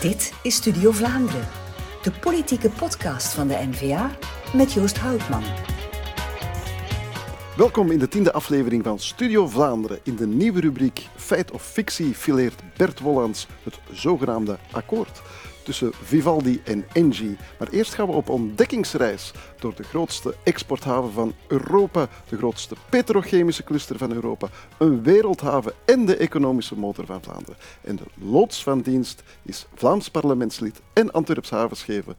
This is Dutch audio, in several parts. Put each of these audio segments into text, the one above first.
Dit is Studio Vlaanderen, de politieke podcast van de N-VA met Joost Houtman. Welkom in de tiende aflevering van Studio Vlaanderen. In de nieuwe rubriek Feit of Fictie fileert Bert Wollands het zogenaamde akkoord tussen Vivaldi en Engie. Maar eerst gaan we op ontdekkingsreis door de grootste exporthaven van Europa, de grootste petrochemische cluster van Europa, een wereldhaven en de economische motor van Vlaanderen. En de loods van dienst is Vlaams parlementslid en Antwerps havenscheven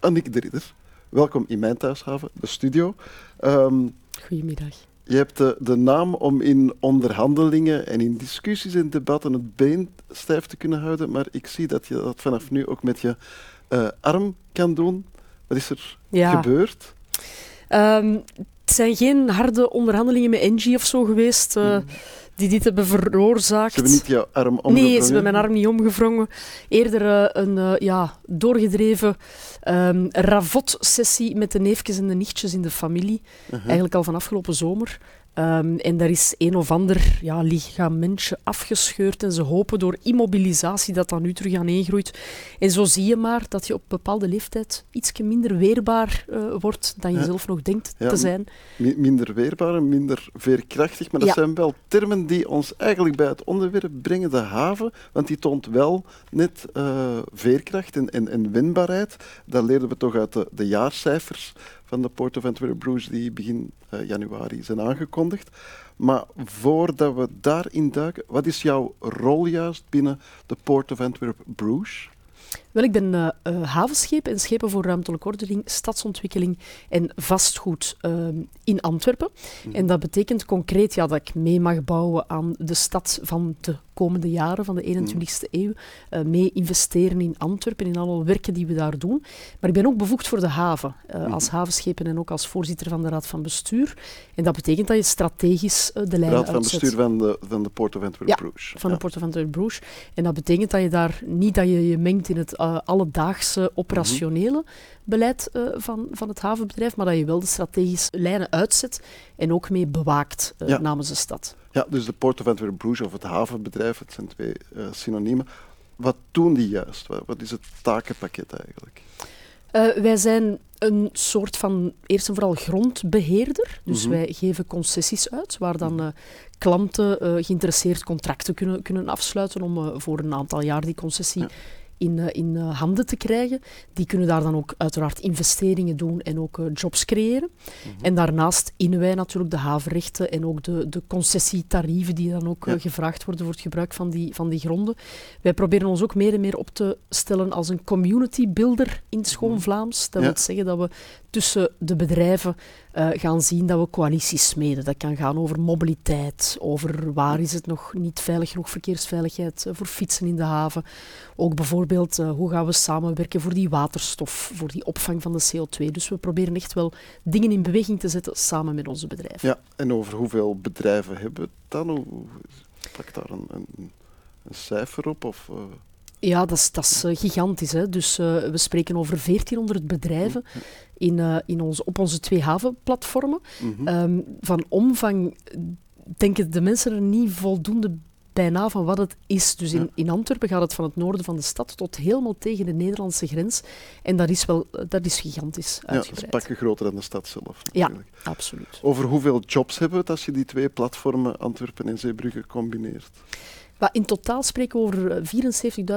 Annick de Ridder. Welkom in mijn thuishaven, de studio. Um, Goedemiddag. Je hebt de, de, naam om in onderhandelingen en in discussies en debatten het been stijf te kunnen houden, maar ik zie dat je dat vanaf nu ook met je uh, arm kan doen. Wat is er gebeurd? Um, het zijn geen harde onderhandelingen met Engie of zo geweest. Uh, mm die dit hebben veroorzaakt. Ze hebben niet jouw arm omgevrongen? Nee, ze hebben mijn arm niet omgevrongen. Eerder uh, een uh, ja, doorgedreven um, ravot-sessie met de neefjes en de nichtjes in de familie. Uh -huh. Eigenlijk al van afgelopen zomer. Um, en daar is een of ander ja, afgescheurd en ze hopen door immobilisatie dat dat nu terug aaneengroeit. En zo zie je maar dat je op een bepaalde leeftijd iets minder weerbaar uh, wordt dan je ja. zelf nog denkt ja, te zijn. Minder weerbaar en minder veerkrachtig, maar dat ja. zijn wel termen die ons eigenlijk bij het onderwerp brengen, de haven, want die toont wel net uh, veerkracht en, en, en winbaarheid. Dat leerden we toch uit de, de jaarcijfers van de Port of Antwerp Bruges die begin uh, januari zijn aangekondigd. Maar voordat we daarin duiken, wat is jouw rol juist binnen de Port of Antwerp Bruges? Wel, ik ben uh, uh, havenschepen en schepen voor ruimtelijke ordening, stadsontwikkeling en vastgoed uh, in Antwerpen. Mm. En dat betekent concreet ja, dat ik mee mag bouwen aan de stad van de komende jaren van de 21ste mm. eeuw. mee investeren in Antwerpen, in alle werken die we daar doen. Maar ik ben ook bevoegd voor de haven, mm. als havenschepen en ook als voorzitter van de Raad van Bestuur. En dat betekent dat je strategisch de lijnen Raad van uitzet. Bestuur van de, van de Port of Antwerp ja, Bruges. van ja. de Port of Antwerp Bruges. En dat betekent dat je daar niet dat je je mengt in het uh, alledaagse operationele mm -hmm. beleid uh, van, van het havenbedrijf, maar dat je wel de strategische lijnen uitzet en ook mee bewaakt ja. namens de stad. Ja, dus de Port of Antwerp Bruges of het havenbedrijf, het zijn twee synoniemen. Wat doen die juist? Wat, is het takenpakket eigenlijk? wij zijn een soort van, eerst en vooral grondbeheerder. Dus mm -hmm. wij geven concessies uit, waar dan uh, klanten uh, geïnteresseerd contracten kunnen, kunnen afsluiten om voor een aantal jaar die concessie ja in, uh, in uh, handen te krijgen. Die kunnen daar dan ook uiteraard investeringen doen en ook uh, jobs creëren. Mm -hmm. En daarnaast innen wij natuurlijk de havenrechten en ook de, de concessietarieven die dan ook ja. gevraagd worden voor het gebruik van die, van die gronden. Wij proberen ons ook meer en meer op te stellen als een community builder in schoon Vlaams. Dat ja. wil zeggen dat we tussen de bedrijven uh, gaan zien dat we coalities smeden. Dat kan gaan over mobiliteit, over waar is het nog niet veilig genoeg verkeersveiligheid uh, voor fietsen in de haven. Ook bijvoorbeeld uh, hoe gaan we samenwerken voor die waterstof, voor die opvang van de CO2. Dus we proberen echt wel dingen in beweging te zetten samen met onze bedrijven. Ja, en over hoeveel bedrijven hebben we dan? Hoe, pak daar een, een, een cijfer op? Of, ja, dat is, dat is gigantisch. Hè? Dus uh, we spreken over 1400 bedrijven in, uh, in ons, op onze twee havenplatformen. Mm -hmm. um, van omvang denken de mensen er niet voldoende bijna van wat het is. Dus in, in Antwerpen gaat het van het noorden van de stad tot helemaal tegen de Nederlandse grens. En dat is wel dat is gigantisch Ja, dat is pakken groter dan de stad zelf. Natuurlijk. Ja, absoluut. Over hoeveel jobs hebben we het als je die twee platformen Antwerpen en Zeebrugge combineert? Maar in totaal spreken we over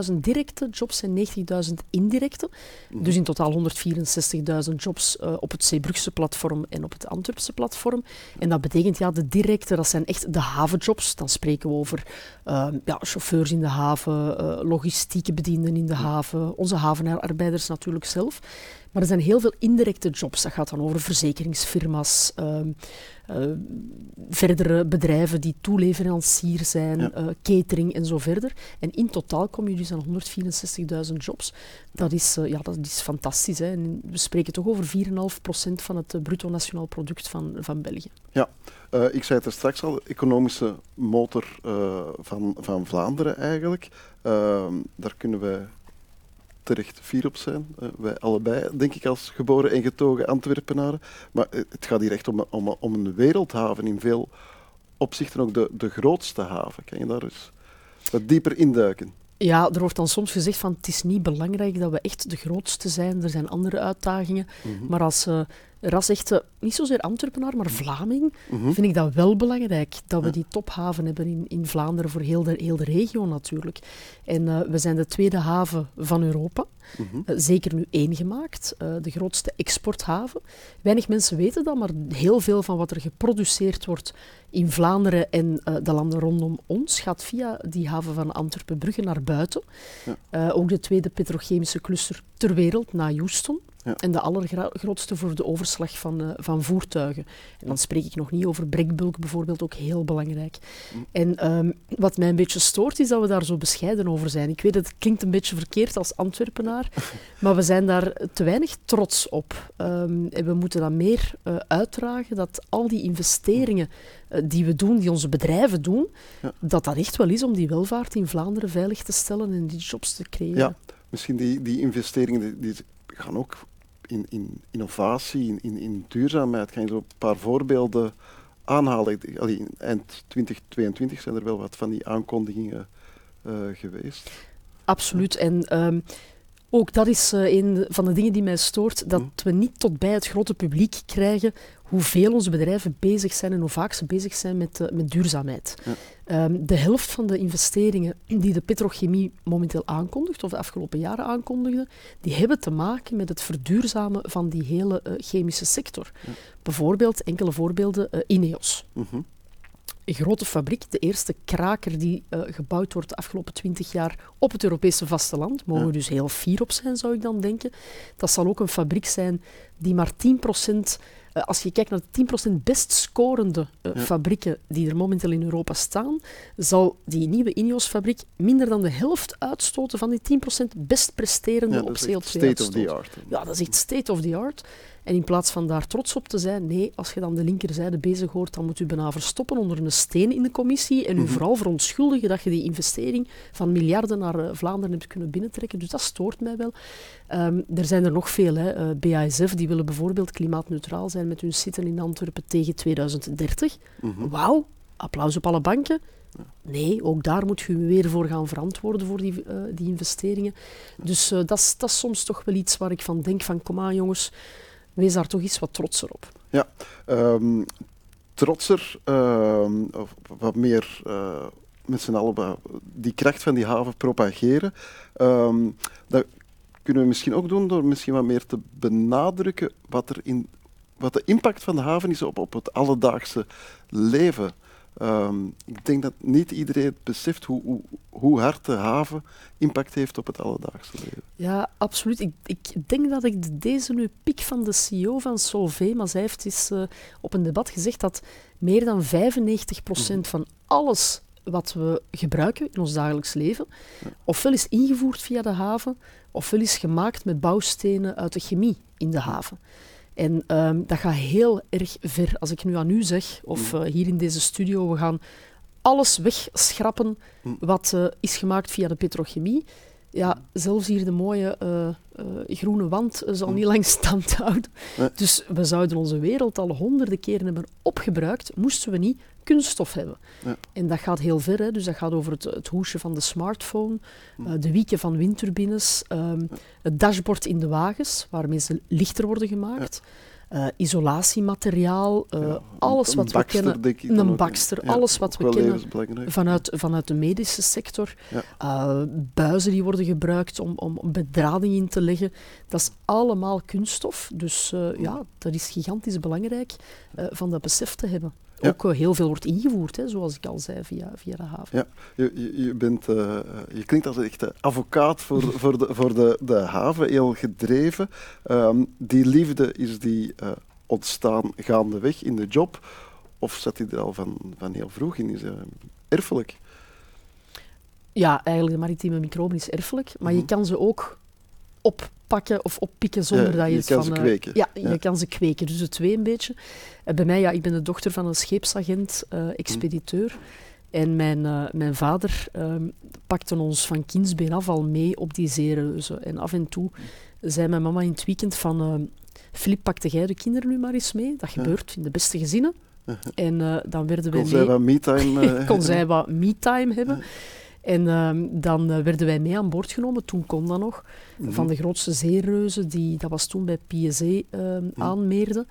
74.000 directe jobs en 90.000 indirecte. Mm. Dus in totaal 164.000 jobs uh, op het Zeebrugse platform en op het Antwerpse platform. En dat betekent, ja, de directe, dat zijn echt de havenjobs. Dan spreken we over uh, ja, chauffeurs in de haven, uh, logistieke bedienden in de haven, onze havenarbeiders natuurlijk zelf. Maar er zijn heel veel indirecte jobs. Dat gaat dan over verzekeringsfirma's, uh, uh, verdere bedrijven die toeleverancier zijn, ja. uh, catering en zo verder. En in totaal kom je dus aan 164.000 jobs. Dat is, ja, dat is fantastisch. Hè. En we spreken toch over 4,5% van het bruto nationaal product van, van België. Ja, ik zei het er straks al, economische motor van, van Vlaanderen eigenlijk. Ehm, daar kunnen wij terecht fier op zijn. Uh, wij allebei, denk ik, als geboren en getogen Antwerpenaren. Maar het gaat hier echt om, om, om een wereldhaven in veel opzichten ook de, de grootste haven. Kan je daar eens wat dieper induiken? Ja, er wordt dan soms gezegd van het is niet belangrijk dat we echt de grootste zijn. Er zijn andere uitdagingen. Mhm. Maar als uh, ras-echte, niet zozeer Antwerpenaar, maar Vlaming, Mhm. vind ik dat wel belangrijk. Dat we die tophaven hebben in, in Vlaanderen voor heel de, heel de regio natuurlijk. En eh, we zijn de tweede haven van Europa. Mhm. Eh, zeker nu één gemaakt, eh, de grootste exporthaven. Weinig mensen weten dat, maar heel veel van wat er geproduceerd wordt in Vlaanderen en eh, de landen rondom ons gaat via die haven van Antwerpen-Brugge naar buiten. Ja. Eh, ook de tweede petrochemische cluster ter wereld na Houston. Ja. En de allergrootste voor de overslag van, eh, van voertuigen. En dan spreek ik nog niet over breakbulk bijvoorbeeld, ook heel belangrijk. Mm. En ehm, wat mij een beetje stoort, is dat we daar zo bescheiden over zijn. Ik weet, het klinkt een beetje verkeerd als Antwerpenaar, maar we zijn daar te weinig trots op. Ehm, en we moeten dat meer eh, uitdragen, dat al die investeringen eh, die we doen, die onze bedrijven doen, Ja. dat dat echt wel is om die welvaart in Vlaanderen veilig te stellen en die jobs te creëren. Ja, misschien die, die investeringen die, die gaan ook in, in innovatie, in, in, duurzaamheid. Kan je zo een paar voorbeelden aanhalen? Allee, in eind 2022 zijn er wel wat van die aankondigingen eh, geweest. Absoluut. En ehm, ook dat is eh, een van de dingen die mij stoort, dat Mhm. we niet tot bij het grote publiek krijgen hoeveel onze bedrijven bezig zijn en hoe vaak ze bezig zijn met, eh, met duurzaamheid. Ja. Ehm, de helft van de investeringen die de petrochemie momenteel aankondigt, of de afgelopen jaren aankondigde, die hebben te maken met het verduurzamen van die hele eh, chemische sector. Ja. Bijvoorbeeld, enkele voorbeelden, eh, Ineos Mhm. een grote fabriek, de eerste kraker die gebouwd wordt de afgelopen twintig jaar op het Europese vasteland. Mogen we dus heel fier op zijn, zou ik dan denken. Dat zal ook een fabriek zijn die maar 10%, eh, als je kijkt naar de 10% best scorende eh, Ja. fabrieken die er momenteel in Europa staan, zal die nieuwe Ineos-fabriek minder dan de helft uitstoten van die 10% best presterende Ja, op dat is echt CO2-uitstoot. state of the art. Ja, dat is echt state of the art. En in plaats van daar trots op te zijn, nee, als je dan de linkerzijde bezig hoort, dan moet u bijna verstoppen onder een steen in de commissie en u Mhm. vooral verontschuldigen dat je die investering van miljarden naar eh, Vlaanderen hebt kunnen binnentrekken. Dus dat stoort mij wel. Ehm, er zijn er nog veel. Hè. Eh, BASF die willen bijvoorbeeld klimaatneutraal zijn met hun zitten in Antwerpen tegen 2030. Mhm. Wauw, applaus op alle banken. Nee, ook daar moet je weer voor gaan verantwoorden voor die, eh, die investeringen. Dus dat is- dat is soms toch wel iets waar ik van denk van kom aan jongens, wees daar toch iets wat trotser op. Ehm, trotser, ehm, of wat meer eh, met z'n allen die kracht van die haven propageren. Ehm, dat kunnen we misschien ook doen door misschien wat meer te benadrukken wat, er in, wat de impact van de haven is op, op het alledaagse leven. Ehm, ik denk dat niet iedereen beseft hoe, hoe, hoe hard de haven impact heeft op het alledaagse leven. Ja, absoluut. Ik, ik denk dat ik deze nu pik van de CEO van Solvay, maar zij heeft eens eh, op een debat gezegd dat meer dan 95% van alles wat we gebruiken in ons dagelijks leven, ofwel is ingevoerd via de haven, ofwel is gemaakt met bouwstenen uit de chemie in de haven. En ehm, dat gaat heel erg ver. Als ik nu aan u zeg, of eh, hier in deze studio, we gaan alles wegschrappen Mm. wat eh, is gemaakt via de petrochemie. Ja, zelfs hier de mooie eh, groene wand zal Mm. niet lang stand houden. Nee. Dus we zouden onze wereld al honderden keren hebben opgebruikt, moesten we niet kunststof hebben. Ja. En dat gaat heel ver, hè. dus dat gaat over het, het hoesje van de smartphone, Mm. eh, de wieken van windturbines, ehm, het dashboard in de wagens, waarmee ze lichter worden gemaakt, eh, isolatiemateriaal, Ja, alles wat we kennen. Een bakster, Ja, alles wat we kennen vanuit, vanuit de medische sector. Ja. Eh, buizen die worden gebruikt om, om bedrading in te leggen. Dat is allemaal kunststof. Dus ja, dat is gigantisch belangrijk van dat besef te hebben. Ja. Ook eh, heel veel wordt ingevoerd, hè, zoals ik al zei, via, via de haven. Ja, je, je, je, bent, eh, je klinkt als een echte advocaat voor, voor, de, voor de, de haven, heel gedreven. Ehm, die liefde, is die eh, ontstaan gaandeweg in de job? Of zat hij er al van, van heel vroeg in? Is erfelijk? Ja, eigenlijk de maritieme microben is erfelijk, maar je Mhm. kan ze ook oppakken of oppikken zonder Ja, dat je, kan van... ze eh, kweken. ja, Ja. je kan ze kweken. Dus de twee een beetje. En bij mij, ja, ik ben de dochter van een scheepsagent, eh, expediteur. En mijn, eh, mijn vader ehm, pakte ons van kindsbeen af al mee op die zeereuzen. En af en toe zei mijn mama in het weekend van... Filip, pakte jij de kinderen nu maar eens mee? Dat gebeurt in de beste gezinnen. En eh, dan werden Kon mee zij wat me-time... eh, kon zij wat me-time hebben. En ehm, dan eh, werden wij mee aan boord genomen, toen kon dat nog, Mhm. van de grootste zeereuzen, die, dat was toen bij PSE ehm aanmeerde.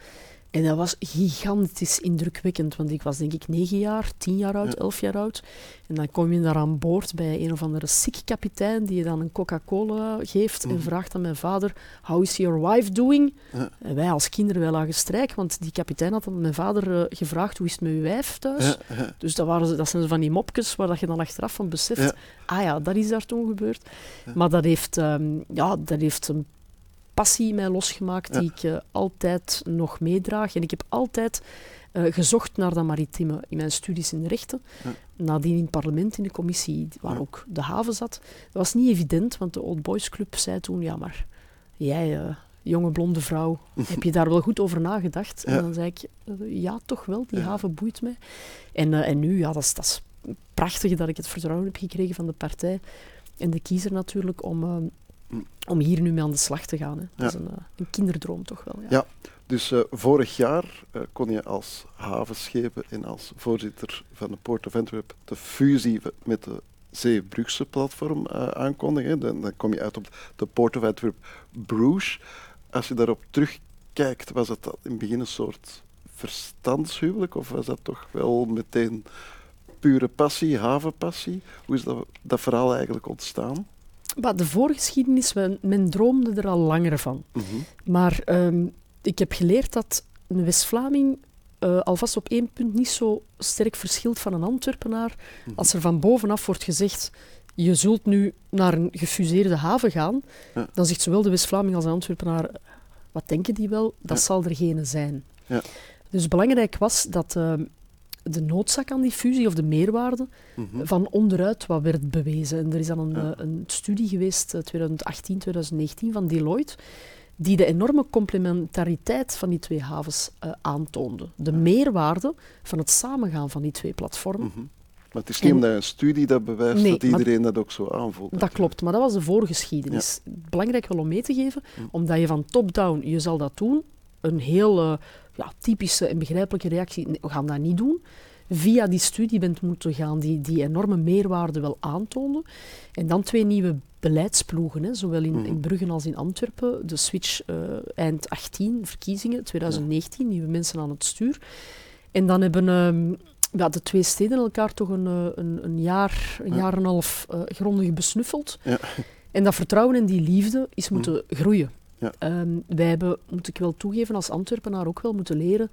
En dat was gigantisch indrukwekkend, want ik was denk ik negen jaar, tien jaar oud, Ja. elf jaar oud. En dan kom je daar aan boord bij een of andere sick kapitein die je dan een Coca-Cola geeft en Mhm. vraagt aan mijn vader, how is your wife doing? Ja. En wij als kinderen wel lagen strijk, want die kapitein had aan mijn vader eh, gevraagd, hoe is het met uw wijf thuis? Ja, ja. Dus dat, waren, dat zijn van die mopjes waar dat je dan achteraf van beseft, ah ja, dat is daar toen gebeurd. Maar dat heeft, ehm, ja, dat heeft een passie in mij losgemaakt die ik eh, altijd nog meedraag. En ik heb altijd eh, gezocht naar dat maritieme in mijn studies in de rechten. Nadien in het parlement, in de commissie waar ook de haven zat. Dat was niet evident, want de Old Boys Club zei toen, ja maar jij... eh, jonge blonde vrouw, heb je daar wel goed over nagedacht? Ja. En dan zei ik, ja, toch wel, die Ja. haven boeit mij. En, en nu, ja, dat is, dat is prachtig dat ik het vertrouwen heb gekregen van de partij en de kiezer natuurlijk om. Om hier nu mee aan de slag te gaan. Hè. Dat Ja. is een, eh, een kinderdroom toch wel. Ja. Ja. Dus eh, vorig jaar eh, kon je als havenschepen en als voorzitter van de Port of Antwerp de fusie met de Zeebrugse platform aankondigen. Dan, dan kom je uit op de Port of Antwerp Bruges. Als je daarop terugkijkt, was het in het begin een soort verstandshuwelijk of was dat toch wel meteen pure passie, havenpassie? Hoe is dat, dat verhaal eigenlijk ontstaan? Maar de voorgeschiedenis, men, men droomde er al langer van. Mhm. Maar ehm, ik heb geleerd dat een West-Vlaming eh, alvast op één punt niet zo sterk verschilt van een Antwerpenaar. Mhm. Als er van bovenaf wordt gezegd, je zult nu naar een gefuseerde haven gaan, Ja. dan zegt zowel de West-Vlaming als de Antwerpenaar, wat denken die wel? Dat Ja. zal er geen zijn. Ja. Dus belangrijk was dat ehm, de noodzaak aan die fusie, of de meerwaarde, Mhm. van onderuit wat werd bewezen. En er is dan een, Ja. eh, een studie geweest, eh, 2018, 2019, van Deloitte, die de enorme complementariteit van die twee havens eh, aantoonde. De meerwaarde van het samengaan van die twee platformen. Mhm. Maar het is niet En- studie dat bewijst Nee, dat iedereen dat ook zo aanvoelt. Dat klopt, maar dat was de voorgeschiedenis. Belangrijk wel om mee te geven, omdat je van top-down, je zal dat doen, een heel eh, ja, typische en begrijpelijke reactie, nee, we gaan dat niet doen, via die studie bent moeten gaan die die enorme meerwaarde wel aantonen. En dan twee nieuwe beleidsploegen, hè, zowel in, Mhm. in Brugge als in Antwerpen. De switch eh, eind 18, verkiezingen, 2019, nieuwe mensen aan het stuur. En dan hebben ehm, ja, de twee steden elkaar toch een, eh, een, een jaar, een Ja. jaar en een half grondig besnuffeld. Ja. En dat vertrouwen en die liefde is moeten groeien. Ja. Ehm, wij hebben, moet ik wel toegeven, als Antwerpenaar ook wel moeten leren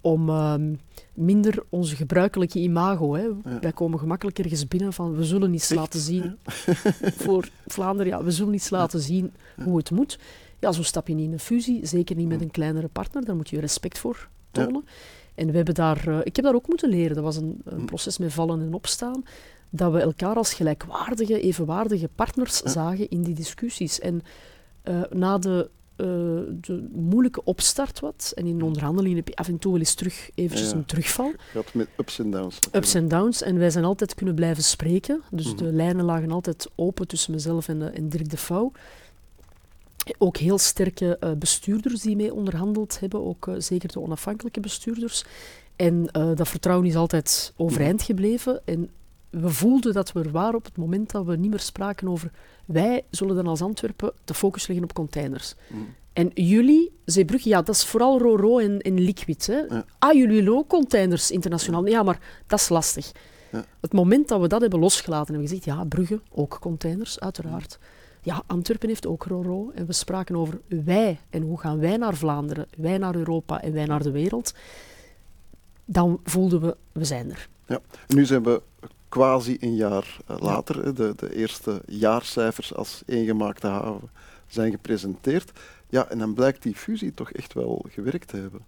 om ehm, minder onze gebruikelijke imago. Hè. Ja. Wij komen gemakkelijk ergens binnen van we zullen iets Echt? laten zien voor Vlaanderen. Ja, we zullen iets laten zien hoe het moet. Ja, zo stap je niet in een fusie, zeker niet met een kleinere partner. Daar moet je respect voor tonen. En we hebben daar, eh, ik heb daar ook moeten leren. Dat was een, een Hm. proces met vallen en opstaan. Dat we elkaar als gelijkwaardige, evenwaardige partners Ja. zagen in die discussies. En eh, na de, eh, de moeilijke opstart wat, en in onderhandelingen heb je af en toe wel eens terug, eventjes Ja. een terugval, gaat met ups en downs. ups en downs. En wij zijn altijd kunnen blijven spreken. Dus Mhm. de lijnen lagen altijd open tussen mezelf en, eh, en Dirk de Vouw. Ook heel sterke bestuurders die mee onderhandeld hebben, ook zeker de onafhankelijke bestuurders. En dat vertrouwen is altijd overeind gebleven. En we voelden dat we er waren op het moment dat we niet meer spraken over wij zullen dan als Antwerpen de focus leggen op containers. Mhm. En jullie, Zeebrugge, ja, dat is vooral Roro en, en Liquid. Hè. Ja. Ah, jullie willen ook containers internationaal. Ja, maar dat is lastig. Ja. Het moment dat we dat hebben losgelaten en we gezegd, ja, Brugge, ook containers, uiteraard. Ja, Antwerpen heeft ook Roro. En we spraken over wij en hoe gaan wij naar Vlaanderen, wij naar Europa en wij naar de wereld. Dan voelden we, we zijn er. Ja. En nu zijn we quasi een jaar eh, later. De, de eerste jaarcijfers als eengemaakte haven zijn gepresenteerd. Ja, en dan blijkt die fusie toch echt wel gewerkt te hebben.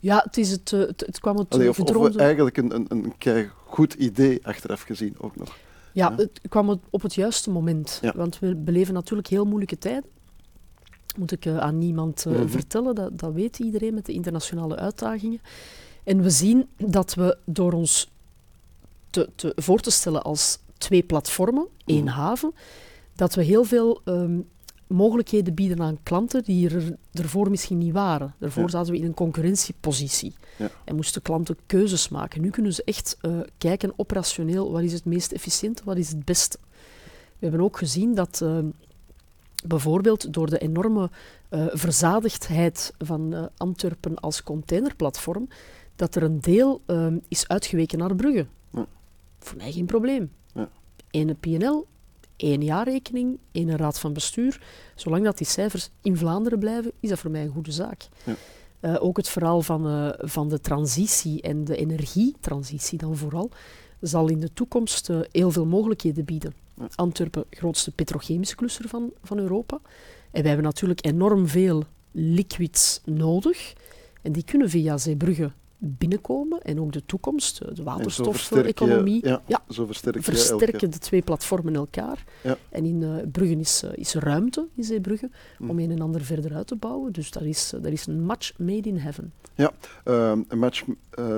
Ja, het, is het, eh, het, het kwam het Allee, eh, of, gedroomde... eigenlijk een, een, een kei goed idee achteraf gezien ook nog. Ja, Ja. het kwam het op het juiste moment. Ja. Want we beleven natuurlijk heel moeilijke tijden. Moet ik aan niemand Mhm. vertellen, dat, dat weet iedereen met de internationale uitdagingen. En we zien dat we door ons te, te, voor te stellen als twee platformen, één Mhm. haven, dat we heel veel ehm, mogelijkheden bieden aan klanten die er ervoor misschien niet waren. Daarvoor Ja. zaten we in een concurrentiepositie Ja. en moesten klanten keuzes maken. Nu kunnen ze echt eh, kijken operationeel wat is het meest efficiënte, wat is het beste. We hebben ook gezien dat eh, bijvoorbeeld door de enorme eh, verzadigdheid van eh, Antwerpen als containerplatform, dat er een deel eh, is uitgeweken naar Brugge. Voor mij geen probleem. Ja. Ene PNL, één jaarrekening, één raad van bestuur. Zolang dat die cijfers in Vlaanderen blijven, is dat voor mij een goede zaak. Ja. Eh, ook het verhaal van, eh, van de transitie en de energietransitie dan vooral, zal in de toekomst eh, heel veel mogelijkheden bieden. Ja. Antwerpen, grootste petrochemische cluster van, van Europa. En wij hebben natuurlijk enorm veel liquids nodig. En die kunnen via Zeebrugge binnenkomen. En ook de toekomst, eh, de waterstof-economie. ja, Ja, zo versterk versterken elke- de twee platformen elkaar. Ja. En in eh, Brugge is, eh, is ruimte, in Zeebrugge, Hm. om een en ander verder uit te bouwen. Dus dat is, dat is een match made in heaven. Ehm, een match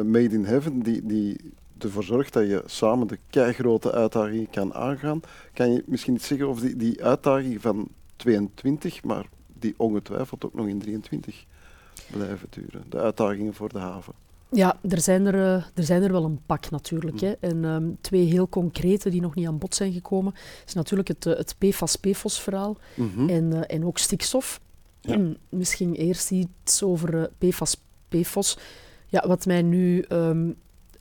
made in heaven die, die ervoor zorgt dat je samen de keigrote uitdagingen kan aangaan. Kan je misschien iets zeggen over die, die uitdaging van 22, maar die ongetwijfeld ook nog in 23 blijven duren? De uitdagingen voor de haven. Ja, er zijn er, eh, er zijn er wel een pak natuurlijk. Hè. En ehm, twee heel concrete die nog niet aan bod zijn gekomen, is natuurlijk het, eh, het PFAS-PFOS-verhaal Mhm. en, eh, en ook stikstof. Ja. Misschien eerst iets over eh, PFAS, PFOS. Ja, wat mij nu ehm,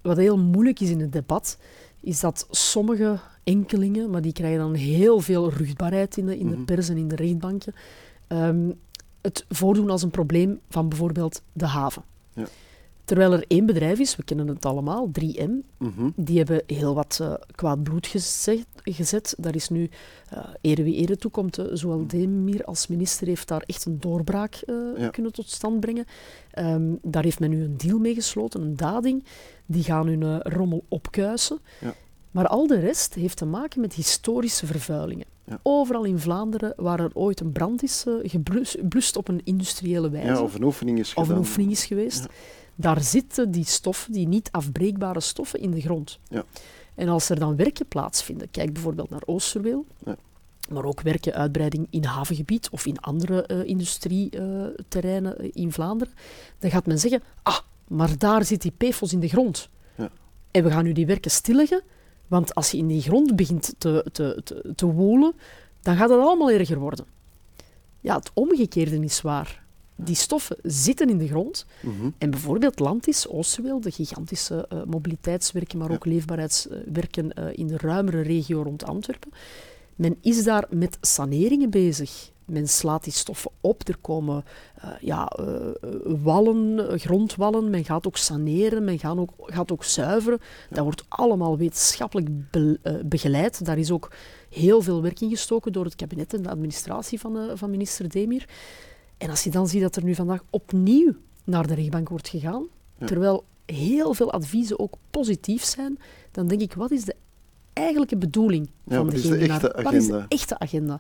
wat heel moeilijk is in het debat, is dat sommige enkelingen, maar die krijgen dan heel veel rugbaarheid in de, in de Mhm. pers en in de rechtbanken, ehm, het voordoen als een probleem van bijvoorbeeld de haven. Ja. Terwijl er één bedrijf is, we kennen het allemaal, 3M, Mhm. die hebben heel wat eh, kwaad bloed gezet, gezet. Daar is nu, eh ere wie ere toekomt, eh, zowel Demir als minister heeft daar echt een doorbraak Ja. kunnen tot stand brengen. Ehm, daar heeft men nu een deal mee gesloten, een dading. Die gaan hun rommel opkuisen. Ja. Maar al de rest heeft te maken met historische vervuilingen. Ja. Overal in Vlaanderen waar er ooit een brand is geblust op een industriële wijze Ja, of een oefening is of een oefening is geweest, Ja. Daar zitten die stoffen, die niet afbreekbare stoffen, in de grond. Ja. En als er dan werken plaatsvinden, kijk bijvoorbeeld naar Oosterweel, Ja. maar ook werken, uitbreiding in havengebied of in andere eh, industrieterreinen eh, in Vlaanderen, dan gaat men zeggen, ah, maar daar zit die PFOS in de grond. Ja. En we gaan nu die werken stilleggen, want als je in die grond begint te, te, te, te woelen, dan gaat het allemaal erger worden. Ja, het omgekeerde is waar. Die stoffen zitten in de grond. Mhm. En bijvoorbeeld Landis, Oosterweel, de gigantische eh, mobiliteitswerken, maar Ja. ook leefbaarheidswerken eh, in de ruimere regio rond Antwerpen. Men is daar met saneringen bezig. Men slaat die stoffen op. Er komen eh, ja, wallen, grondwallen. Men gaat ook saneren. Men gaat ook, gaat ook zuiveren. Dat wordt allemaal wetenschappelijk be- begeleid. Daar is ook heel veel werk in gestoken door het kabinet en de administratie van, van minister Demir. En als je dan ziet dat er nu vandaag opnieuw naar de rechtbank wordt gegaan, Ja. terwijl heel veel adviezen ook positief zijn, dan denk ik, wat is de eigenlijke bedoeling Ja, van is de echte naar- Wat is de agenda? echte agenda?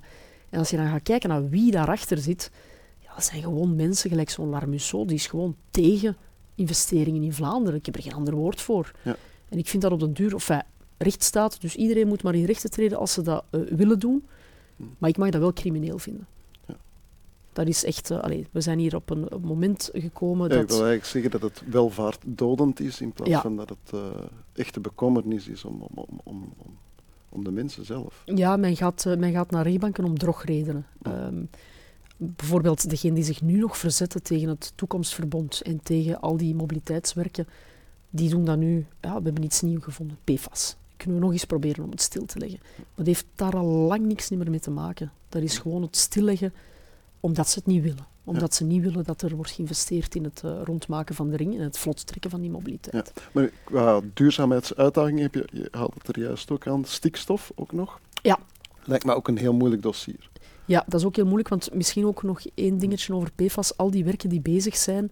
En als je dan gaat kijken naar wie daarachter zit, ja, dat zijn gewoon mensen gelijk zo'n Larmusso, die is gewoon tegen investeringen in Vlaanderen. Ik heb er geen ander woord voor. Ja. En ik vind dat op den duur, of enfin, recht staat, dus iedereen moet maar in rechten treden als ze dat eh, willen doen. Hm. Maar ik mag dat wel crimineel vinden. Dat is echt, eh, allee, we zijn hier op een, moment gekomen Ja, ik dat... wil eigenlijk zeggen dat het welvaartdodend is in plaats Ja. van dat het eh, echte bekommernis is om, om, om, om, de mensen zelf. Ja, men gaat, eh, men gaat naar rechtbanken om drogredenen. Ja. Ehm, bijvoorbeeld degene die zich nu nog verzetten tegen het toekomstverbond en tegen al die mobiliteitswerken, die doen dat nu. Ja, we hebben iets nieuws gevonden, PFAS. Kunnen we nog eens proberen om het stil te leggen. Maar dat heeft daar al lang niks meer mee te maken. Dat is gewoon het stilleggen omdat ze het niet willen. Omdat ze niet willen dat er wordt geïnvesteerd in het eh, rondmaken van de ring en het vlot trekken van die mobiliteit. Maar qua duurzaamheidsuitdagingen heb je, je haalt het er juist ook aan, stikstof ook nog. Ja. Lijkt me ook een heel moeilijk dossier. Ja, dat is ook heel moeilijk, want misschien ook nog één dingetje over PFAS. Al die werken die bezig zijn,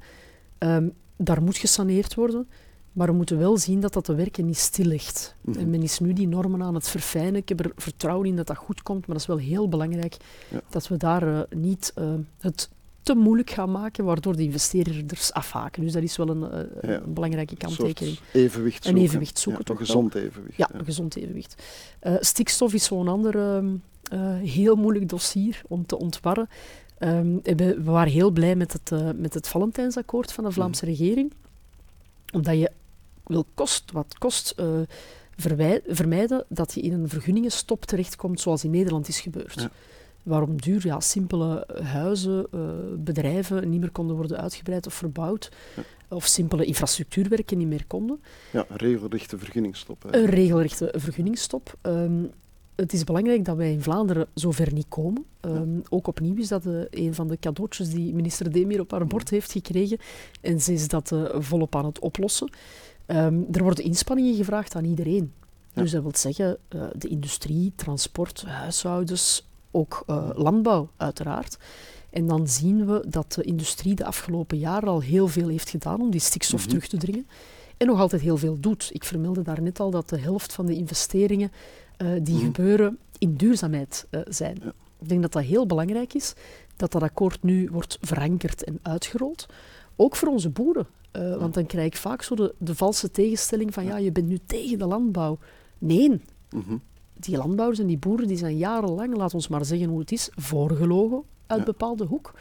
ehm, daar moet gesaneerd worden. Maar we moeten wel zien dat dat de werken niet stillegt. Mhm. En men is nu die normen aan het verfijnen. Ik heb er vertrouwen in dat dat goed komt, maar dat is wel heel belangrijk Ja. dat we daar eh, niet eh, het te moeilijk gaan maken, waardoor de investeerders afhaken. Dus dat is wel een, uh, Ja. een belangrijke kanttekening. Een evenwicht Een zoeken. evenwicht zoeken Ja, toch Een wel. gezond evenwicht. Ja, een gezond evenwicht. Eh, stikstof is zo'n ander ehm, eh, heel moeilijk dossier om te ontwarren. Ehm, we, waren heel blij met het, eh, met het Valentijnsakkoord van de Vlaamse regering, omdat je wil kost wat kost eh, vermijden dat je in een vergunningenstop terechtkomt zoals in Nederland is gebeurd. Ja. Waarom duur ja, simpele huizen, eh, bedrijven niet meer konden worden uitgebreid of verbouwd, of simpele infrastructuurwerken niet meer konden. Ja, een regelrechte vergunningstop. hè. Een regelrechte vergunningstop. Ehm, het is belangrijk dat wij in Vlaanderen zover niet komen. Ehm, Ook opnieuw is dat eh, een van de cadeautjes die minister Demir op haar bord heeft gekregen. En ze is dat volop aan het oplossen. Ehm, er worden inspanningen gevraagd aan iedereen. Ja. Dus dat wil zeggen eh, de industrie, transport, huishoudens, ook eh, landbouw uiteraard. En dan zien we dat de industrie de afgelopen jaren al heel veel heeft gedaan om die stikstof Mhm. terug te dringen. En nog altijd heel veel doet. Ik vermeldde daarnet al dat de helft van de investeringen eh, die Mhm. gebeuren in duurzaamheid zijn. Ja. Ik denk dat dat heel belangrijk is, dat dat akkoord nu wordt verankerd en uitgerold. Ook voor onze boeren. Eh, Want dan krijg ik vaak zo de, de valse tegenstelling van ja, je bent nu tegen de landbouw. Nee, Mhm. die landbouwers en die boeren die zijn jarenlang, laat ons maar zeggen hoe het is, voorgelogen uit Ja. bepaalde hoek.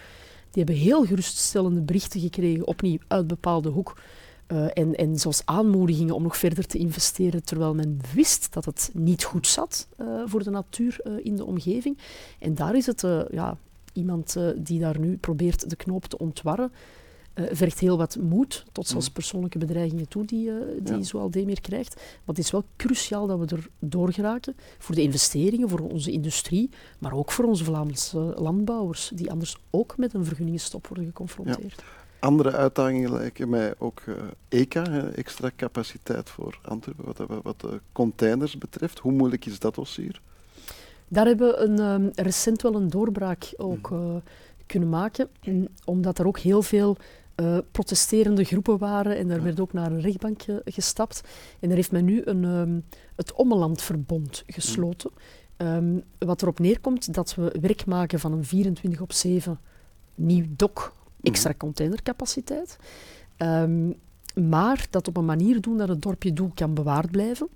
Die hebben heel geruststellende berichten gekregen, opnieuw uit bepaalde hoek. Eh, en, en zelfs aanmoedigingen om nog verder te investeren, terwijl men wist dat het niet goed zat eh, voor de natuur in de omgeving. En daar is het ja, iemand die daar nu probeert de knoop te ontwarren, eh, vergt heel wat moed, tot zelfs Mhm. persoonlijke bedreigingen toe die, eh die Ja. Zoal Demir krijgt. Maar het is wel cruciaal dat we er door geraken voor de investeringen, voor onze industrie, maar ook voor onze Vlaamse landbouwers, die anders ook met een vergunningenstop worden geconfronteerd. Andere uitdagingen lijken mij ook eh, ECA, extra capaciteit voor Antwerpen, wat, wat, de containers betreft. Hoe moeilijk is dat dossier? Daar hebben we een, ehm, recent wel een doorbraak ook Mhm. eh, kunnen maken, en omdat er ook heel veel eh, protesterende groepen waren en daar Ja. werd ook naar een rechtbank eh, gestapt. En daar heeft men nu een, ehm, het Ommelandverbond gesloten. Ehm, wat erop neerkomt dat we werk maken van een 24 op 7 nieuw dok, extra containercapaciteit. Ehm, maar dat op een manier doen dat het dorpje Doel kan bewaard blijven.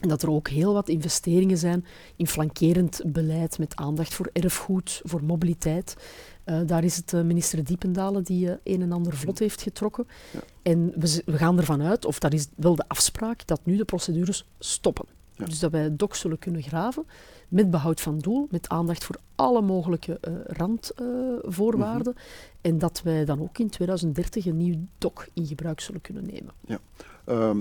En dat er ook heel wat investeringen zijn in flankerend beleid met aandacht voor erfgoed, voor mobiliteit. Eh, daar is het eh, minister Diependalen die eh, een en ander vlot heeft getrokken. Ja. En we, we gaan ervan uit, of dat is wel de afspraak, dat nu de procedures stoppen. Ja. Dus dat wij het dok zullen kunnen graven met behoud van doel, met aandacht voor alle mogelijke randvoorwaarden. En dat wij dan ook in 2030 een nieuw dok in gebruik zullen kunnen nemen. Ehm,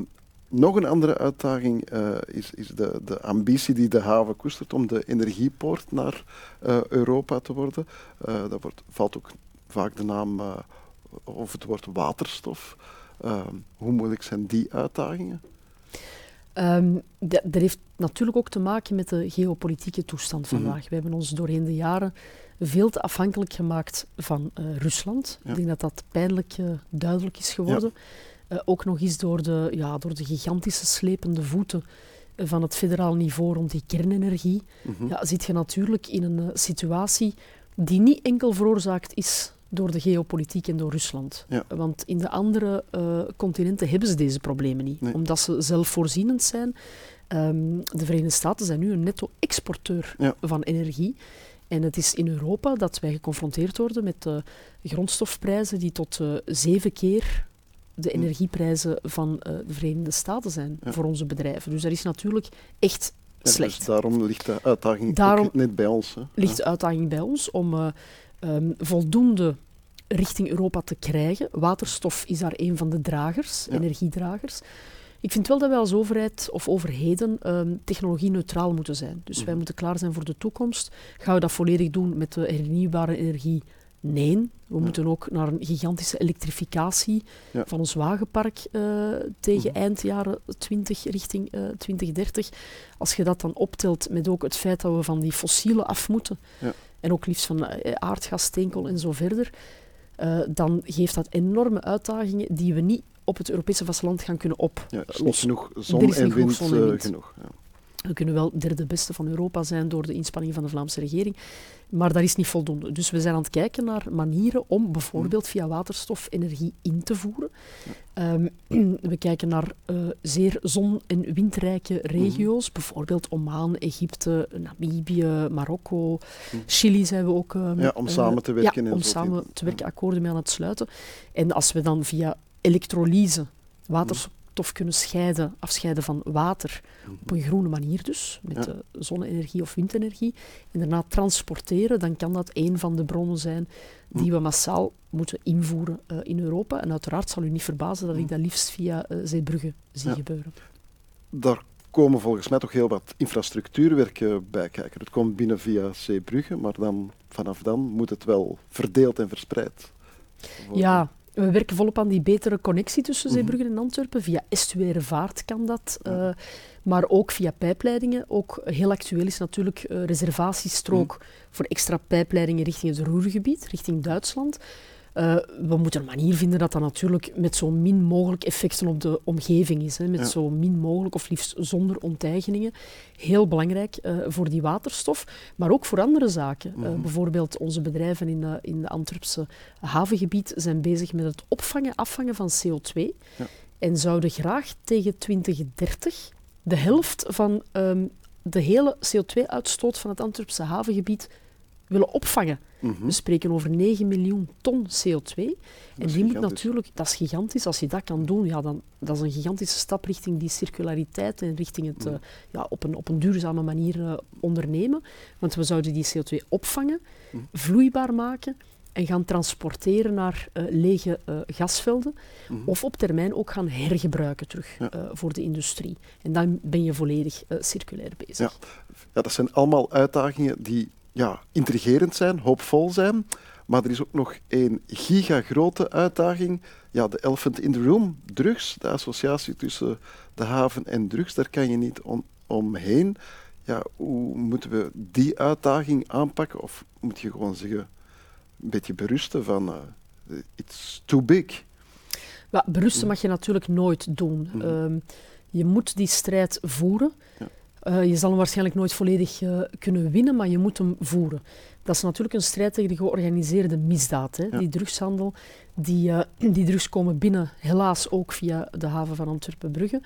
nog een andere uitdaging eh, is, is de, de ambitie die de haven koestert om de energiepoort naar eh, Europa te worden. Eh daar wordt, valt ook vaak de naam of het woord waterstof. Ehm, hoe moeilijk zijn die uitdagingen? Ehm, dat, dat heeft natuurlijk ook te maken met de geopolitieke toestand Mhm. vandaag. We hebben ons doorheen de jaren veel te afhankelijk gemaakt van Rusland. Ja. Ik denk dat dat pijnlijk duidelijk is geworden. Eh, ook nog eens door de, ja, door de gigantische slepende voeten van het federaal niveau rond die kernenergie. Mhm. Ja, zit je natuurlijk in een eh, situatie die niet enkel veroorzaakt is door de geopolitiek en door Rusland. Ja. Want in de andere eh, continenten hebben ze deze problemen niet, Nee. omdat ze zelfvoorzienend zijn. Ehm, de Verenigde Staten zijn nu een netto-exporteur Ja. van energie. En het is in Europa dat wij geconfronteerd worden met eh, grondstofprijzen die tot zeven keer de energieprijzen van eh, de Verenigde Staten zijn Ja. voor onze bedrijven. Dus dat is natuurlijk echt Ja, slecht. Dus daarom ligt de uitdaging Daarom net bij ons. Hè? ligt de uitdaging bij ons om eh, ehm, voldoende richting Europa te krijgen. Waterstof is daar een van de dragers, energiedragers. Ik vind wel dat wij als overheid of overheden ehm, technologie-neutraal moeten zijn. Dus wij Mhm. moeten klaar zijn voor de toekomst. Gaan we dat volledig doen met de hernieuwbare energie? Nee. We Ja. moeten ook naar een gigantische elektrificatie Ja. van ons wagenpark eh, tegen Mhm. eind jaren 20 richting eh 2030. Als je dat dan optelt met ook het feit dat we van die fossielen af moeten, Ja. en ook liefst van eh, aardgas, steenkool en zo verder, dan geeft dat enorme uitdagingen die we niet op het Europese vasteland gaan kunnen Ja, er is niet genoeg zon en genoeg wind. zon en wind. genoeg ja. We kunnen wel derde beste van Europa zijn door de inspanningen van de Vlaamse regering, maar dat is niet voldoende. Dus we zijn aan het kijken naar manieren om bijvoorbeeld via waterstof energie in te voeren. Ehm, we kijken naar uh, zeer zon- en windrijke regio's, bijvoorbeeld Oman, Egypte, Namibië, Marokko, Chili zijn we ook... Um, ja, om samen te werken. Ja, om samen te werken, akkoorden mee aan het sluiten. En als we dan via elektrolyse waterstof stof kunnen scheiden, afscheiden van water op een groene manier dus, met ja. zonne-energie of windenergie, en daarna transporteren, dan kan dat een van de bronnen zijn die we massaal moeten invoeren uh, in Europa. En uiteraard zal u niet verbazen dat ik dat liefst via uh, Zeebrugge zie ja. gebeuren. Daar komen volgens mij toch heel wat infrastructuurwerken bij kijken. Het komt binnen via Zeebrugge, maar dan, vanaf dan moet het wel verdeeld en verspreid worden. Ja, we werken volop aan die betere connectie tussen Zeebrugge en Antwerpen. Via estuaire vaart kan dat. Uh, maar ook via pijpleidingen. Ook heel actueel is natuurlijk uh, reservatiestrook mm. voor extra pijpleidingen richting het Roergebied, richting Duitsland. Uh, we moeten een manier vinden dat dat natuurlijk met zo min mogelijk effecten op de omgeving is. Hè, met ja. zo min mogelijk of liefst zonder onteigeningen. Heel belangrijk uh, voor die waterstof, maar ook voor andere zaken. Mm -hmm. uh, bijvoorbeeld onze bedrijven in, uh, in de Antwerpse havengebied zijn bezig met het opvangen, afvangen van CO2. Ja. En zouden graag tegen 2030 de helft van um, de hele CO2-uitstoot van het Antwerpse havengebied willen opvangen. Mm -hmm. We spreken over 9 miljoen ton CO2. En die moet natuurlijk, dat is gigantisch. Als je dat kan doen, ja, dan dat is een gigantische stap richting die circulariteit en richting het mm. uh, ja, op, een, op een duurzame manier uh, ondernemen. Want we zouden die CO2 opvangen, mm. vloeibaar maken en gaan transporteren naar uh, lege gasvelden. -hmm. Of op termijn ook gaan hergebruiken terug ja. voor de industrie. En dan ben je volledig circulair bezig. Ja. ja, dat zijn allemaal uitdagingen die ja, intrigerend zijn, hoopvol zijn. Maar er is ook nog een gigagrote uitdaging. Ja, de elephant in the room, drugs. De associatie tussen de haven en drugs, daar kan je niet on, omheen. Ja, hoe moeten we die uitdaging aanpakken? Of moet je gewoon zeggen, een beetje berusten van, uh, it's too big? Berusten mag je natuurlijk nooit doen. Mm -hmm. um, je moet die strijd voeren. Ja. Uh, je zal hem waarschijnlijk nooit volledig uh, kunnen winnen, maar je moet hem voeren. Dat is natuurlijk een strijd tegen de georganiseerde misdaad. Hè? Ja. Die drugshandel, die, uh, die drugs komen binnen, helaas ook via de haven van Antwerpen-Brugge.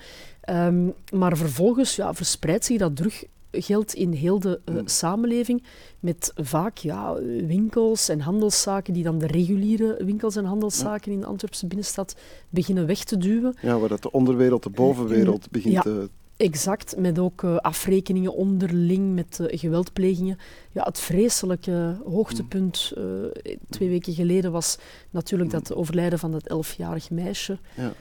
Um, maar vervolgens ja, verspreidt zich dat druggeld in heel de mm. samenleving, met vaak ja, winkels en handelszaken die dan de reguliere winkels en handelszaken ja. in de Antwerpse binnenstad beginnen weg te duwen. Ja, waar dat de onderwereld de bovenwereld begint te Exact, met ook uh, afrekeningen onderling, met uh, geweldplegingen. Ja, het vreselijke hoogtepunt uh, twee weken geleden was natuurlijk dat overlijden van dat elfjarig meisje. Ja.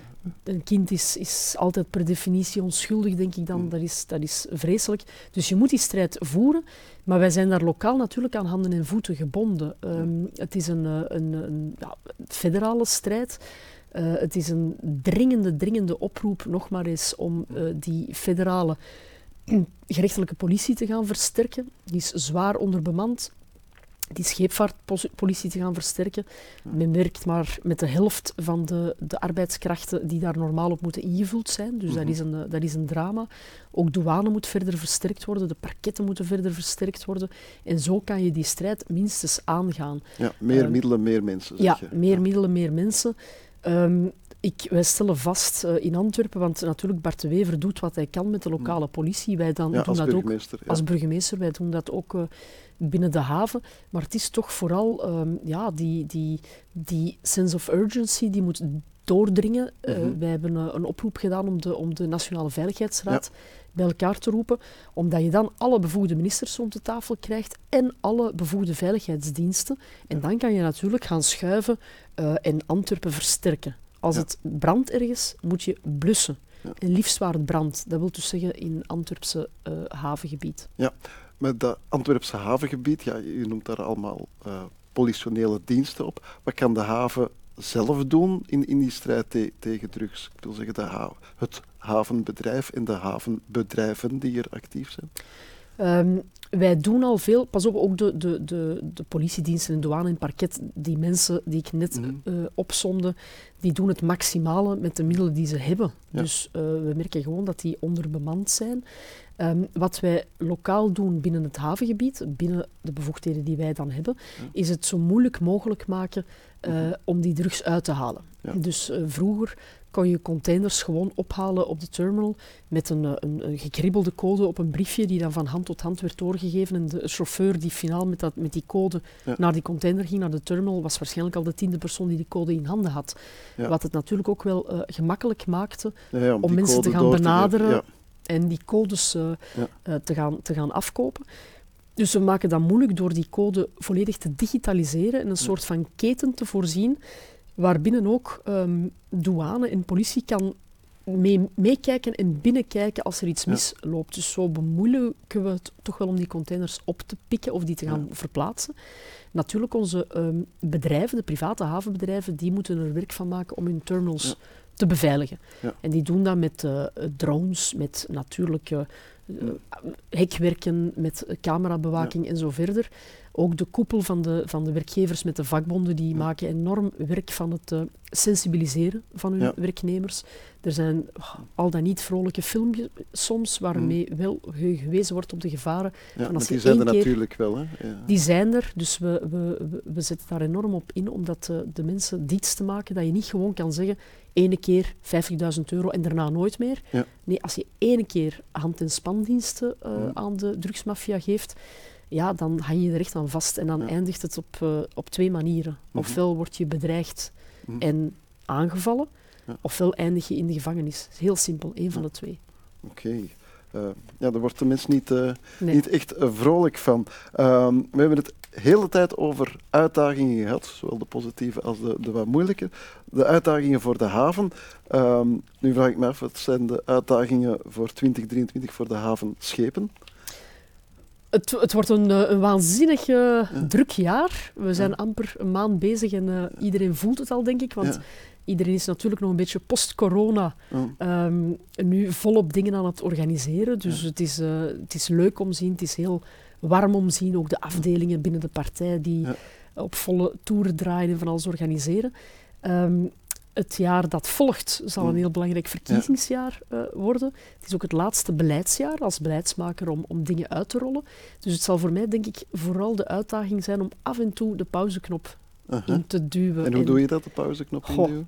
Een kind is, is altijd per definitie onschuldig, denk ik dan. Dat is, dat is vreselijk. Dus je moet die strijd voeren. Maar wij zijn daar lokaal natuurlijk aan handen en voeten gebonden. Um, het is een, een, een ja, federale strijd. Uh, het is een dringende, dringende oproep, nog maar eens, om uh, die federale gerechtelijke politie te gaan versterken. Die is zwaar onderbemand. Die scheepvaartpolitie te gaan versterken. Men werkt maar met de helft van de, de arbeidskrachten die daar normaal op moeten ingevuld zijn. Dus mm -hmm. dat, is een, dat is een drama. Ook douane moet verder versterkt worden, de parketten moeten verder versterkt worden. En zo kan je die strijd minstens aangaan. Ja, meer uh, middelen, meer mensen. Ja, meer ja. middelen, meer mensen. Um, ik, wij stellen vast uh, in Antwerpen, want natuurlijk Bart de Wever doet wat hij kan met de lokale politie. Wij dan ja, doen dat ook ja. als burgemeester. Wij doen dat ook uh, binnen de haven. Maar het is toch vooral um, ja, die, die, die sense of urgency die moet doordringen. Mm -hmm. uh, wij hebben een oproep gedaan om de, om de Nationale Veiligheidsraad ja. Bij elkaar te roepen, omdat je dan alle bevoegde ministers rond de tafel krijgt en alle bevoegde veiligheidsdiensten. En dan kan je natuurlijk gaan schuiven en Antwerpen versterken. Als ja. het brandt ergens, moet je blussen. Ja. En liefst waar het brandt. Dat wil dus zeggen in Antwerpse uh, havengebied. Ja, met dat Antwerpse havengebied, ja, je noemt daar allemaal uh, politionele diensten op. Wat kan de haven zelf doen in, in die strijd te, tegen drugs? Ik wil zeggen, de het havenbedrijf en de havenbedrijven die hier actief zijn. Ehm, wij doen al veel, pas op, ook de, de, de, de politiediensten en douane en parket, die mensen die ik net Mhm. eh, opsomde, die doen het maximale met de middelen die ze hebben. Ja. Dus eh, we merken gewoon dat die onderbemand zijn. Ehm, wat wij lokaal doen binnen het havengebied, binnen de bevoegdheden die wij dan hebben, is het zo moeilijk mogelijk maken eh, Mhm. om die drugs uit te halen. Ja. Dus vroeger kon je containers gewoon ophalen op de terminal met een, eh, een, een gekribbelde code op een briefje die dan van hand tot hand werd doorgegeven. En de chauffeur die finaal met, dat, met die code Ja. naar die container ging, naar de terminal, was waarschijnlijk al de tiende persoon die die code in handen had. Ja. Wat het natuurlijk ook wel eh, gemakkelijk maakte Ja, om mensen te gaan benaderen en die codes eh, te, gaan, te gaan afkopen. Dus we maken dat moeilijk door die code volledig te digitaliseren en een soort van keten te voorzien, waarbinnen ook ehm, douane en politie kan mee- meekijken en binnenkijken als er iets Ja. misloopt. Dus zo bemoeilijken we het toch wel om die containers op te pikken of die te gaan Ja. verplaatsen. Natuurlijk, onze ehm, bedrijven, de private havenbedrijven, die moeten er werk van maken om hun terminals Ja. te beveiligen. En die doen dat met eh, drones, met natuurlijk eh, eh, hekwerken, met camerabewaking en zo verder. Ook de koepel van de, van de werkgevers met de vakbonden, die Ja. maken enorm werk van het eh, sensibiliseren van hun Ja. werknemers. Er zijn oh, al dan niet vrolijke filmpjes soms, waarmee wel ge- gewezen wordt op de gevaren. Ja, maar die zijn er keer- natuurlijk wel. Hè? Ja. Die zijn er, dus we, we, we- zetten daar enorm op in om dat, eh, de mensen diets te maken, dat je niet gewoon kan zeggen, ene keer 50.000 euro en daarna nooit meer. Ja. Nee, als je ene keer hand- en spandiensten Ja. aan de drugsmafia geeft, ja, dan hang je er echt aan vast. En dan Ja. eindigt het op, eh, op twee manieren. Mhm. Ofwel word je bedreigd Mhm. en aangevallen, Ja. ofwel eindig je in de gevangenis. Heel simpel, één van de twee. Oké. Eh, ja, daar wordt de mens niet, eh, Nee. niet echt vrolijk van. Ehm, we hebben het de hele tijd over uitdagingen gehad, zowel de positieve als de, de wat moeilijke. De uitdagingen voor de haven. Ehm, nu vraag ik me af, wat zijn de uitdagingen voor 2023 voor de havenschepen? Het, het wordt een, eh, een waanzinnig Ja. druk jaar. We zijn Ja. amper een maand bezig en eh, iedereen voelt het al, denk ik. Want Ja. iedereen is natuurlijk nog een beetje post-corona ehm, nu volop dingen aan het organiseren. Dus het, is, eh, het is leuk om te zien, het is heel warm om te zien. Ook de afdelingen binnen de partij die op volle toeren draaien en van alles organiseren. Ehm, het jaar dat volgt zal een Mm. heel belangrijk verkiezingsjaar eh, worden. Het is ook het laatste beleidsjaar als beleidsmaker om, om dingen uit te rollen. Dus het zal voor mij, denk ik, vooral de uitdaging zijn om af en toe de pauzeknop aha. in te duwen. En hoe doe je dat, de pauzeknop Goh. induwen?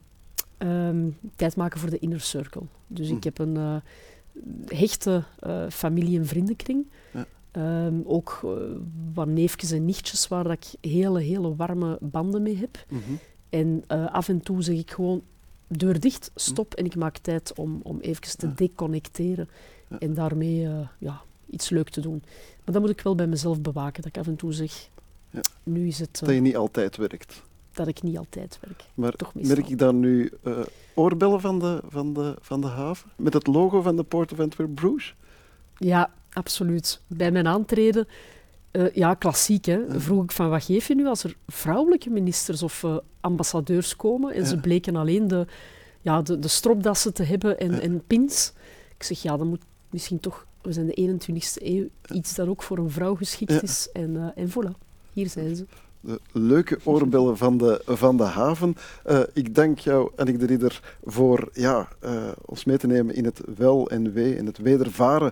Ehm, tijd maken voor de inner circle. Dus Hm. ik heb een eh, hechte eh, familie- en vriendenkring. Ja. Ehm, ook wat neefjes en nichtjes waar dat ik hele, hele warme banden mee heb. Mhm. En eh, af en toe zeg ik gewoon, deur dicht, stop en ik maak tijd om, om even te Hm. Deconnecteren en daarmee eh, ja, iets leuk te doen. Maar dat moet ik wel bij mezelf bewaken, dat ik af en toe zeg, Ja. nu is het eh, Dat je niet altijd werkt. dat ik niet altijd werk. Maar Toch merk ik dan nu eh, oorbellen van de, van, de, van de haven? Met het logo van de Port of Antwerp Bruges? Ja, absoluut. Bij mijn aantreden, eh, ja, klassiek, hè, vroeg ik van wat geef je nu als er vrouwelijke ministers of eh, ambassadeurs komen en Ja. ze bleken alleen de, ja, de, de stropdassen te hebben en, Ja. en pins. Ik zeg, ja, dan moet misschien toch, we zijn de 21ste eeuw, iets dat ook voor een vrouw geschikt Ja. is. En, eh, en voilà, hier zijn ze. De leuke oorbellen van de, van de haven. Ik dank jou, Annick de Ridder, voor ja, ons mee te nemen in het wel en wee en het wedervaren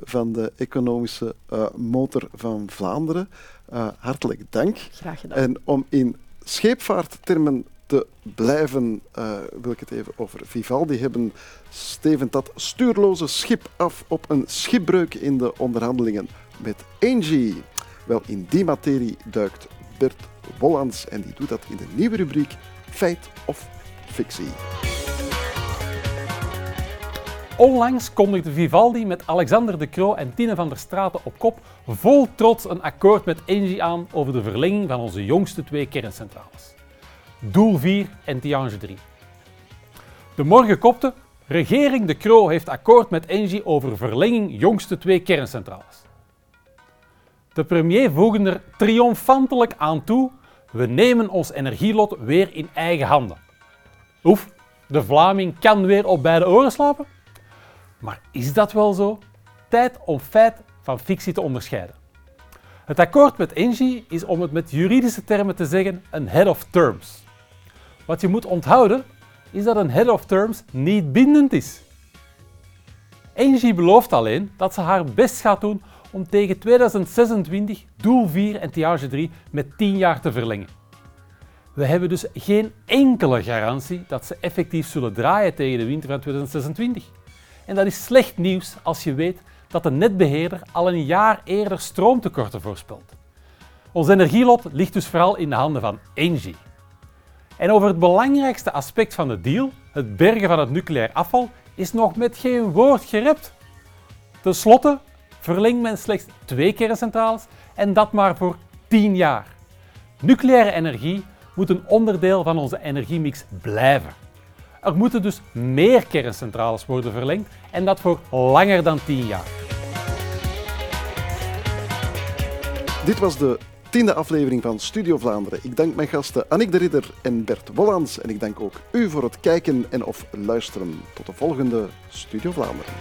van de economische eh, motor van Vlaanderen. Eh, hartelijk dank. Graag gedaan. En om in scheepvaarttermen te blijven, eh, wil ik het even over Vivaldi hebben. Stevend dat stuurloze schip af op een schipbreuk in de onderhandelingen met Angie. Wel, in die materie duikt Bert Wollands en die doet dat in de nieuwe rubriek Feit of Fictie. Onlangs kondigde Vivaldi met Alexander de Croo en Tine van der Straten op kop vol trots een akkoord met Engie aan over de verlenging van onze jongste twee kerncentrales. Doel 4 en Tiange 3. De morgen kopte, regering de Croo heeft akkoord met Engie over verlenging jongste twee kerncentrales. De premier voegde er triomfantelijk aan toe, we nemen ons energielot weer in eigen handen. Oef, de Vlaming kan weer op beide oren slapen? Maar is dat wel zo? Tijd om feit van fictie te onderscheiden. Het akkoord met Engie is, om het met juridische termen te zeggen, een head of terms. Wat je moet onthouden is dat een head of terms niet bindend is. Engie belooft alleen dat ze haar best gaat doen om tegen 2026 doel 4 en Tiage 3 met 10 jaar te verlengen. We hebben dus geen enkele garantie dat ze effectief zullen draaien tegen de winter van 2026. En dat is slecht nieuws als je weet dat de netbeheerder al een jaar eerder stroomtekorten voorspelt. Ons energielot ligt dus vooral in de handen van Engie. En over het belangrijkste aspect van de deal, het bergen van het nucleair afval, is nog met geen woord gerept. Ten slotte verlengt men slechts twee kerncentrales en dat maar voor 10 jaar. Nucleaire energie moet een onderdeel van onze energiemix blijven. Er moeten dus meer kerncentrales worden verlengd en dat voor langer dan 10 jaar. Dit was de tiende aflevering van Studio Vlaanderen. Ik dank mijn gasten Annick de Ridder en Bert Wollands en ik dank ook u voor het kijken en of luisteren. Tot de volgende Studio Vlaanderen.